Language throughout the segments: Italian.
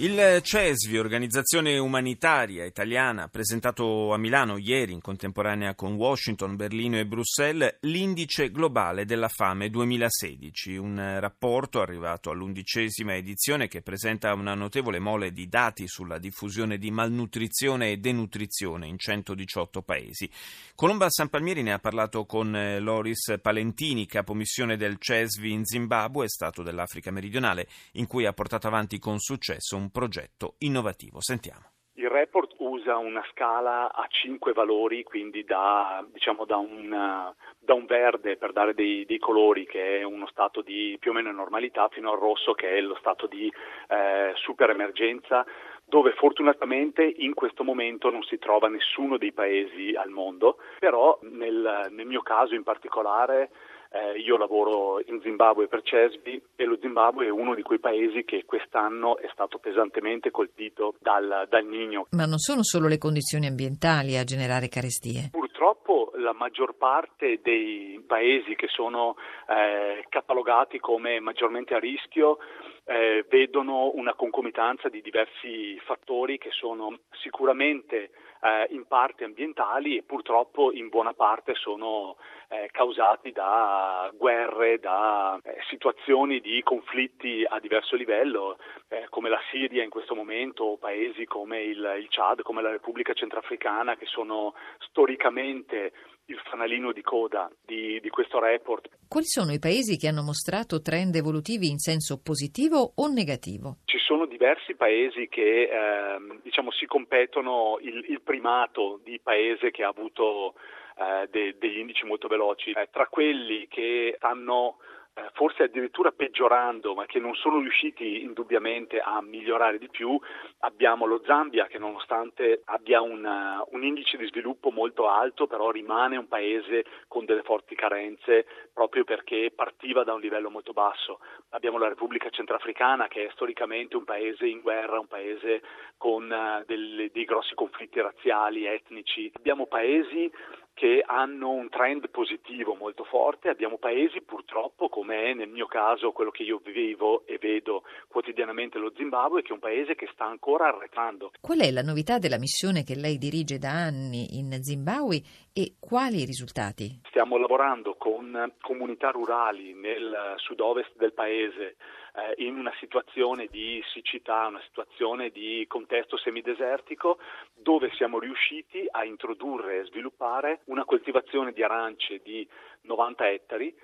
Il CESVI, organizzazione umanitaria italiana, ha presentato a Milano ieri, in contemporanea con Washington, Berlino e Bruxelles, l'indice globale della fame 2016, un rapporto arrivato all'undicesima edizione che presenta una notevole mole di dati sulla diffusione di malnutrizione e denutrizione in 118 paesi. Colomba San Palmieri ne ha parlato con eh, Loris Palentini, capomissione del CESVI in Zimbabwe, Stato dell'Africa meridionale, in cui ha portato avanti con successo un progetto innovativo. Sentiamo. Il report usa una scala a cinque valori, quindi da, diciamo, da, un, da un, verde per dare dei, dei, colori che è uno stato di più o meno normalità fino al rosso che è lo stato di eh, super emergenza dove fortunatamente in questo momento non si trova nessuno dei paesi al mondo, però nel, nel mio caso in particolare eh, io lavoro in Zimbabwe per CESBI e lo Zimbabwe è uno di quei paesi che quest'anno è stato pesantemente colpito dal, dal Nino. Ma non sono solo le condizioni ambientali a generare carestie? Purtroppo la maggior parte dei paesi che sono eh, catalogati come maggiormente a rischio eh, vedono una concomitanza di diversi fattori che sono sicuramente eh, in parte ambientali e purtroppo in buona parte sono eh, causati da guerre, da eh, situazioni di conflitti a diverso livello, eh, come la Siria in questo momento, o paesi come il, il Chad, come la Repubblica Centrafricana, che sono storicamente il fanalino di coda di, di, questo report. Quali sono i paesi che hanno mostrato trend evolutivi in senso positivo o negativo? Ci sono diversi paesi che eh, diciamo, si competono il, il, primato di paese che ha avuto eh, de, degli indici molto veloci. Eh, tra quelli che stanno eh, forse addirittura peggiorando, ma che non sono riusciti indubbiamente a migliorare di più, abbiamo lo Zambia che nonostante abbia una, un indice di sviluppo molto alto, però rimane un paese con delle forti carenze proprio perché partiva da un livello molto basso. Abbiamo la Repubblica Centrafricana che è storicamente un paese in guerra, un paese con uh, delle, dei grossi conflitti razziali, etnici. Abbiamo paesi che hanno un trend positivo molto forte, abbiamo paesi purtroppo come è nel mio caso quello che io vivo e vedo quotidianamente lo Zimbabwe che è un paese che sta ancora arretrando. Qual è la novità della missione che lei dirige da anni in Zimbabwe e quali risultati? Stiamo lavorando con comunità rurali nel sud-ovest del paese eh, in una situazione di siccità, una situazione di contesto semidesertico, dove siamo riusciti a introdurre e sviluppare una coltivazione di arance di 90 ettari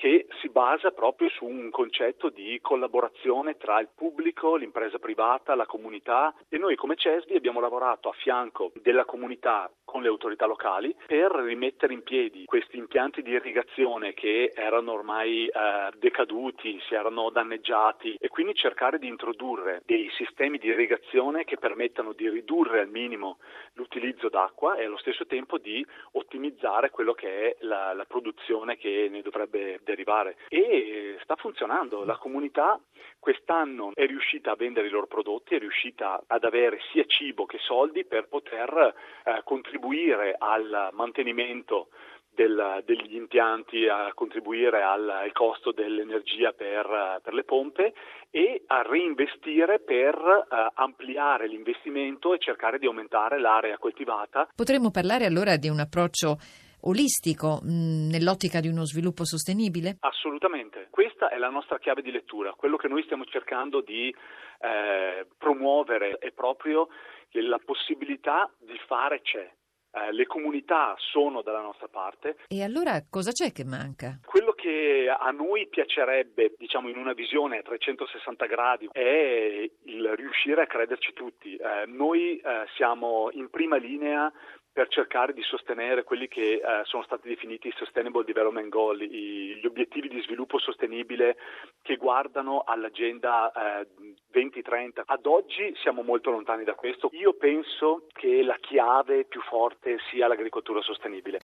che si basa proprio su un concetto di collaborazione tra il pubblico, l'impresa privata, la comunità. E noi come CESBI abbiamo lavorato a fianco della comunità con le autorità locali per rimettere in piedi questi impianti di irrigazione che erano ormai eh, decaduti, si erano danneggiati e quindi cercare di introdurre dei sistemi di irrigazione che permettano di ridurre al minimo l'utilizzo d'acqua e allo stesso tempo di ottimizzare quello che è la, la produzione che ne dovrebbe derivare e sta funzionando. La comunità quest'anno è riuscita a vendere i loro prodotti, è riuscita ad avere sia cibo che soldi per poter eh, contribuire al mantenimento del, degli impianti, a contribuire al, al costo dell'energia per, per, le pompe e a reinvestire per uh, ampliare l'investimento e cercare di aumentare l'area coltivata. Potremmo parlare allora di un approccio olistico mh, mm, nell'ottica di uno sviluppo sostenibile? Assolutamente, questa è la nostra chiave di lettura. Quello che noi stiamo cercando di eh, promuovere è proprio che la possibilità di fare c'è. Eh, le comunità sono dalla nostra parte. E allora cosa c'è che manca? Quello che a noi piacerebbe, diciamo in una visione a 360 gradi, è il riuscire a crederci tutti. Eh, noi eh, siamo in prima linea per cercare di sostenere quelli che eh, sono stati definiti i Sustainable Development Goal, i, gli obiettivi di sviluppo sostenibile che guardano all'agenda eh, 2030. Ad oggi siamo molto lontani da questo. Io penso che la chiave più forte sia l'agricoltura sostenibile.